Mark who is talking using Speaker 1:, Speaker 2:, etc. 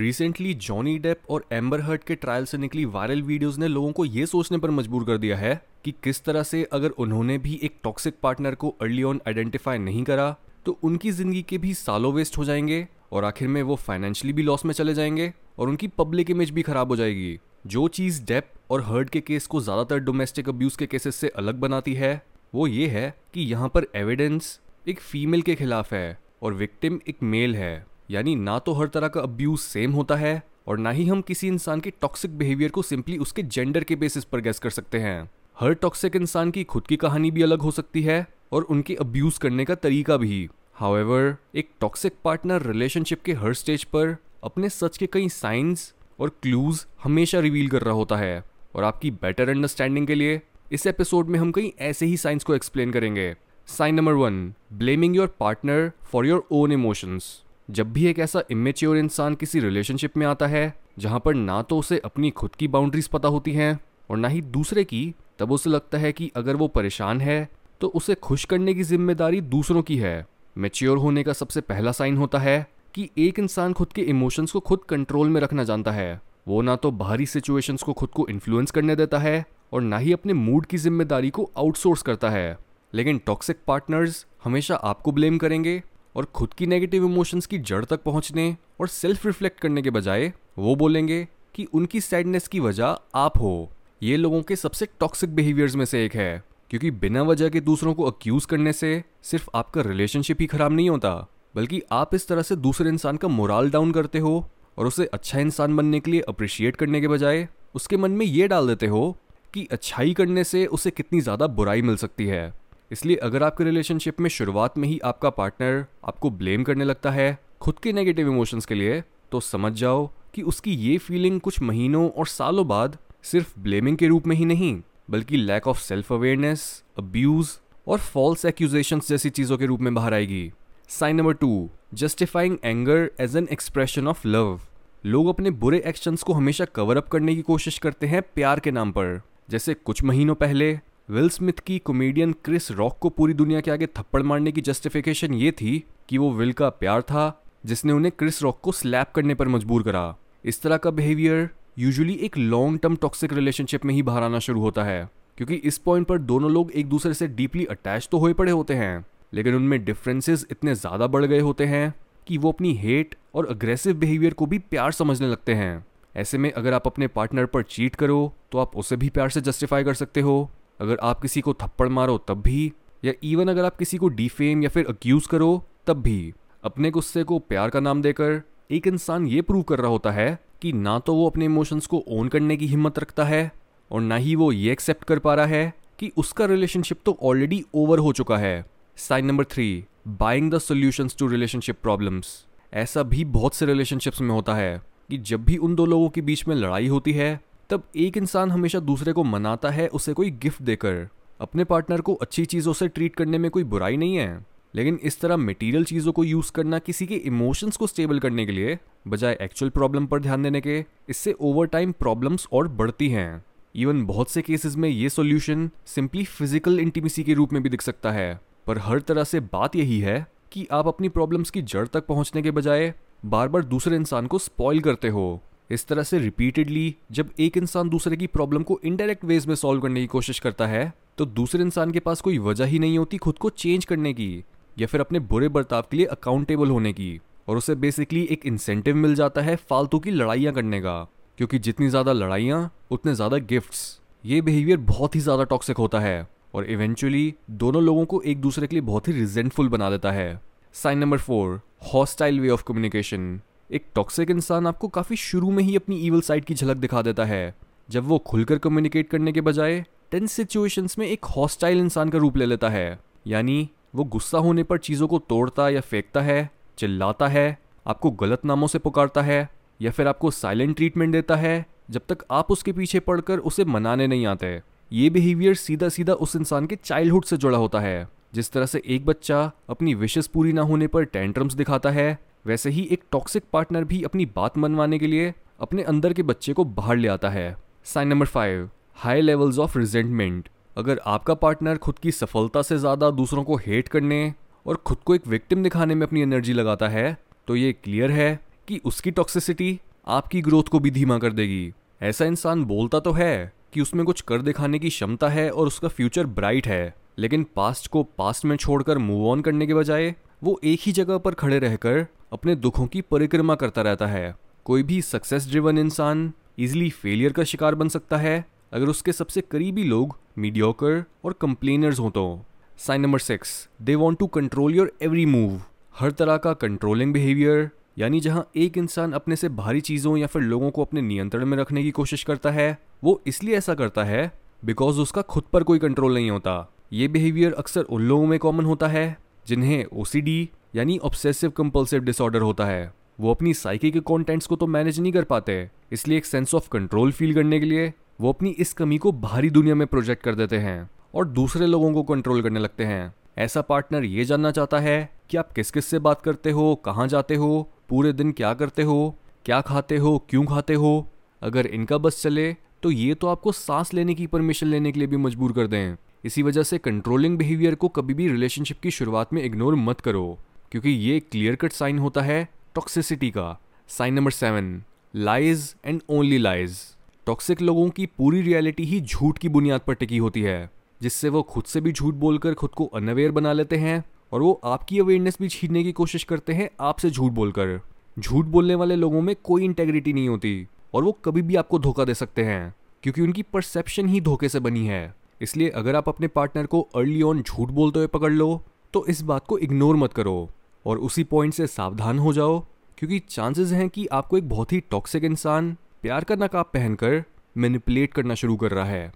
Speaker 1: Recently Johnny Depp और Amber Heard के trial से निकली वायरल वीडियोस ने लोगों को ये सोचने पर मजबूर कर दिया है कि किस तरह से अगर उन्होंने भी एक टॉक्सिक पार्टनर को अर्ली ऑन आइडेंटिफाई नहीं करा तो उनकी ज़िंदगी के भी सालों वेस्ट हो जाएँगे और आखिर में वो फाइनेंशियली भी लॉस में चले जाएँगे और उनकी पब्लिक इमेज भी खराब हो जाएगी। जो चीज़ डेप और हर्ट के केस को ज़्यादातर डोमेस्टिक अब्यूज़ के केसेस से अलग बनाती है, वो ये है कि यहाँ पर एविडेंस एक फीमेल के खिलाफ है और विक्टिम एक मेल है। यानी ना तो हर तरह का अब्यूज सेम होता है और ना ही हम किसी इंसान के टॉक्सिक बिहेवियर को सिंपली उसके जेंडर के बेसिस पर गैस कर सकते हैं। हर टॉक्सिक इंसान की खुद की कहानी भी अलग हो सकती है और उनके अब्यूज करने का तरीका भी। हाउएवर एक टॉक्सिक पार्टनर रिलेशनशिप के हर स्टेज पर अपने सच के कई साइंस और क्लूज हमेशा रिवील कर रहा होता है और आपकी बेटर अंडरस्टैंडिंग के लिए इस एपिसोड में हम कई ऐसे ही साइंस को एक्सप्लेन करेंगे। Sign number one blaming your partner for your own emotions जब भी एक ऐसा इमेच्योर इंसान किसी रिलेशनशिप में आता है, जहाँ पर ना तो उसे अपनी खुद की बाउंड्रीज पता होती हैं और ना ही दूसरे की, तब उसे लगता है कि अगर वो परेशान है तो उसे खुश करने की ज़िम्मेदारी दूसरों की है। मेच्योर होने का सबसे पहला साइन होता है कि एक इंसान खुद के इमोशंस को खुद कंट्रोल में रखना जानता है। वो ना तो बाहरी सिचुएशंस को खुद को इन्फ्लुएंस करने देता है और ना ही अपने मूड की ज़िम्मेदारी को आउटसोर्स करता है। लेकिन टॉक्सिक पार्टनर्स हमेशा आपको ब्लेम करेंगे और खुद की नेगेटिव इमोशंस की जड़ तक पहुँचने और सेल्फ रिफ्लेक्ट करने के बजाय वो बोलेंगे कि उनकी सैडनेस की वजह आप हो। ये लोगों के सबसे टॉक्सिक बिहेवियर्स में से एक है, क्योंकि बिना वजह के दूसरों को अक्यूज करने से सिर्फ़ आपका रिलेशनशिप ही खराब नहीं होता, बल्कि आप इस तरह से दूसरे इंसान का मोराल डाउन करते हो और उसे अच्छा इंसान बनने के लिए अप्रिशिएट करने के बजाय उसके मन में ये डाल देते हो कि अच्छाई करने से उसे कितनी ज़्यादा बुराई मिल सकती है। इसलिए अगर आपके रिलेशनशिप में शुरुआत में ही आपका पार्टनर आपको ब्लेम करने लगता है खुद के नेगेटिव इमोशंस के लिए तो समझ जाओ कि उसकी ये फीलिंग कुछ महीनों और सालों बाद सिर्फ़ ब्लेमिंग के रूप में ही नहीं, बल्कि lack of self awareness abuse और फॉल्स एक्यूजेशन जैसी चीज़ों के रूप में बाहर आएगी। Sign number two justifying anger as an expression of love लोग अपने बुरे एक्शंस को हमेशा कवर अप करने की कोशिश करते हैं प्यार के नाम पर। जैसे कुछ महीनों पहले विल स्मिथ की कॉमेडियन क्रिस रॉक को पूरी दुनिया के आगे थप्पड़ मारने की जस्टिफिकेशन ये थी कि वो विल का प्यार था, जिसने उन्हें क्रिस रॉक को स्लैप करने पर मजबूर करा। इस तरह का बिहेवियर यूजुअली एक लॉन्ग टर्म टॉक्सिक रिलेशनशिप में ही बाहर आना शुरू होता है, क्योंकि इस पॉइंट पर दोनों लोग एक दूसरे से डीपली अटैच तो हो पड़े होते हैं, लेकिन उनमें डिफरेंसेस इतने ज़्यादा बढ़ गए होते हैं कि वो अपनी हेट और अग्रेसिव बिहेवियर को भी प्यार समझने लगते हैं। ऐसे में अगर आप अपने पार्टनर पर चीट करो तो आप उसे भी प्यार से जस्टिफाई कर सकते हो। अगर आप किसी को थप्पड़ मारो, तब भी, या इवन अगर आप किसी को डिफेम या फिर अक्यूज करो, तब भी। अपने गुस्से को प्यार का नाम देकर, एक इंसान ये प्रूव कर रहा होता है कि ना तो वो अपने इमोशंस को ओन करने की हिम्मत रखता है, और ना ही वो ये एक्सेप्ट कर पा रहा है कि उसका रिलेशनशिप तो ऑलरेडी ओवर हो चुका है। Sign number three buying the solutions to relationship problems ऐसा भी बहुत से रिलेशनशिप्स में होता है कि जब भी उन दो लोगों के बीच में लड़ाई होती है तब एक इंसान हमेशा दूसरे को मनाता है, उसे कोई गिफ्ट देकर। अपने पार्टनर को अच्छी चीज़ों से ट्रीट करने में कोई बुराई नहीं है। लेकिन इस तरह मटेरियल चीज़ों को यूज़ करना किसी के इमोशंस को स्टेबल करने के लिए, बजाय एक्चुअल प्रॉब्लम पर ध्यान देने के, इससे ओवर टाइम प्रॉब्लम्स और बढ़ती हैं। इवन बहुत से केसेस में ये सॉल्यूशन सिंपली फ़िज़िकल इंटीमेसी के रूप में भी दिख सकता है। पर हर तरह से बात यही है कि आप अपनी प्रॉब्लम्स की जड़ तक पहुँचने के बजाय बार बार दूसरे इंसान को स्पॉइल करते हो। इस तरह से रिपीटेडली जब एक इंसान दूसरे की प्रॉब्लम को इनडायरेक्ट वेज में सॉल्व करने की कोशिश करता है तो दूसरे इंसान के पास कोई वजह ही नहीं होती खुद को चेंज करने की, या फिर अपने बुरे बर्ताव के लिए अकाउंटेबल होने की, और उसे बेसिकली एक इंसेंटिव मिल जाता है फालतू की लड़ाइयाँ करने का, क्योंकि जितनी ज़्यादा लड़ाइयाँ, उतने ज़्यादा गिफ्ट्स ये बिहेवियर बहुत ही ज़्यादा टॉक्सिक होता है, और इवेंचुअली दोनों लोगों को एक दूसरे के लिए बहुत ही रिजेंटफुल बना देता है। Sign number four hostile way of communication एक टॉक्सिक इंसान आपको काफ़ी शुरू में ही अपनी ईवल साइड की झलक दिखा देता है। जब वो खुलकर कम्युनिकेट करने के बजाय टेंस सिचुएशंस में एक हॉस्टाइल इंसान का रूप ले लेता है। यानी, वो गुस्सा होने पर चीज़ों को तोड़ता या फेंकता है, चिल्लाता है, आपको गलत नामों से पुकारता है, या फिर आपको साइलेंट ट्रीटमेंट देता है, जब तक आप उसके पीछे पड़कर उसे मनाने नहीं आते। ये बिहेवियर सीधा सीधा उस इंसान के चाइल्डहुड से जुड़ा होता है, जिस तरह से एक बच्चा अपनी विशेष पूरी ना होने पर टेंट्रम्स दिखाता है वैसे ही एक टॉक्सिक पार्टनर भी अपनी बात मनवाने के लिए अपने अंदर के बच्चे को बाहर ले आता है। Sign number five high levels of resentment अगर आपका पार्टनर खुद की सफलता से ज़्यादा दूसरों को हेट करने और खुद को एक विक्टिम दिखाने में अपनी एनर्जी लगाता है तो ये क्लियर है कि उसकी टॉक्सिसिटी आपकी ग्रोथ को भी धीमा कर देगी। ऐसा इंसान बोलता तो है कि उसमें कुछ कर दिखाने की क्षमता है और उसका फ्यूचर ब्राइट है, लेकिन पास्ट को पास्ट में छोड़कर मूव ऑन करने के बजाय वो एक ही जगह पर खड़े रहकर अपने दुखों की परिक्रमा करता रहता है। कोई भी सक्सेस ड्रिवन इंसान इजिली फेलियर का शिकार बन सकता है, अगर उसके सबसे करीबी लोग मीडियोकर और कंप्लेनर्स हो तो। Sign number six they want to control your every move हर तरह का कंट्रोलिंग बिहेवियर यानी जहाँ एक इंसान अपने से भारी चीज़ों या फिर लोगों को अपने नियंत्रण में रखने की कोशिश करता है, वो इसलिए ऐसा करता है बिकॉज़ उसका खुद पर कोई कंट्रोल नहीं होता। ये बिहेवियर अक्सर उन लोगों में कॉमन होता है जिन्हें ओसीडी यानी ऑब्सेसिव कंपल्सिव डिसऑर्डर होता है, वो अपनी साइकी के कॉन्टेंट्स को तो मैनेज नहीं कर पाते, इसलिए एक सेंस ऑफ़ कंट्रोल फील करने के लिए वो अपनी इस कमी को बाहरी दुनिया में प्रोजेक्ट कर देते हैं और दूसरे लोगों को कंट्रोल करने लगते हैं। ऐसा पार्टनर ये जानना चाहता है कि आप किस किस से बात करते हो, कहाँ जाते हो, पूरे दिन क्या करते हो, क्या खाते हो, क्यों खाते हो? अगर इनका बस चले तो ये तो आपको सांस लेने की परमिशन लेने के लिए भी मजबूर कर दें। इसी वजह से कंट्रोलिंग बिहेवियर को कभी भी रिलेशनशिप की शुरुआत में इग्नोर मत करो, क्योंकि ये क्लियर कट साइन होता है टॉक्सिसिटी का। Sign number seven lies and only lies toxic लोगों की पूरी रियलिटी ही झूठ की बुनियाद पर टिकी होती है, जिससे वो खुद से भी झूठ बोलकर खुद को अनअवेयर बना लेते हैं और वो आपकी अवेयरनेस भी छीनने की कोशिश करते हैं आपसे झूठ बोलकर। झूठ बोलने वाले लोगों में कोई इंटेग्रिटी नहीं होती और वो कभी भी आपको धोखा दे सकते हैं, क्योंकि उनकी परसेप्शन ही धोखे से बनी है। इसलिए अगर आप अपने पार्टनर को अर्ली ऑन झूठ बोलते हुए पकड़ लो तो इस बात को इग्नोर मत करो और उसी पॉइंट से सावधान हो जाओ, क्योंकि चांसेस हैं कि आपको एक बहुत ही टॉक्सिक इंसान प्यार का नकाब पहनकर मैनिपुलेट करना शुरू कर रहा है।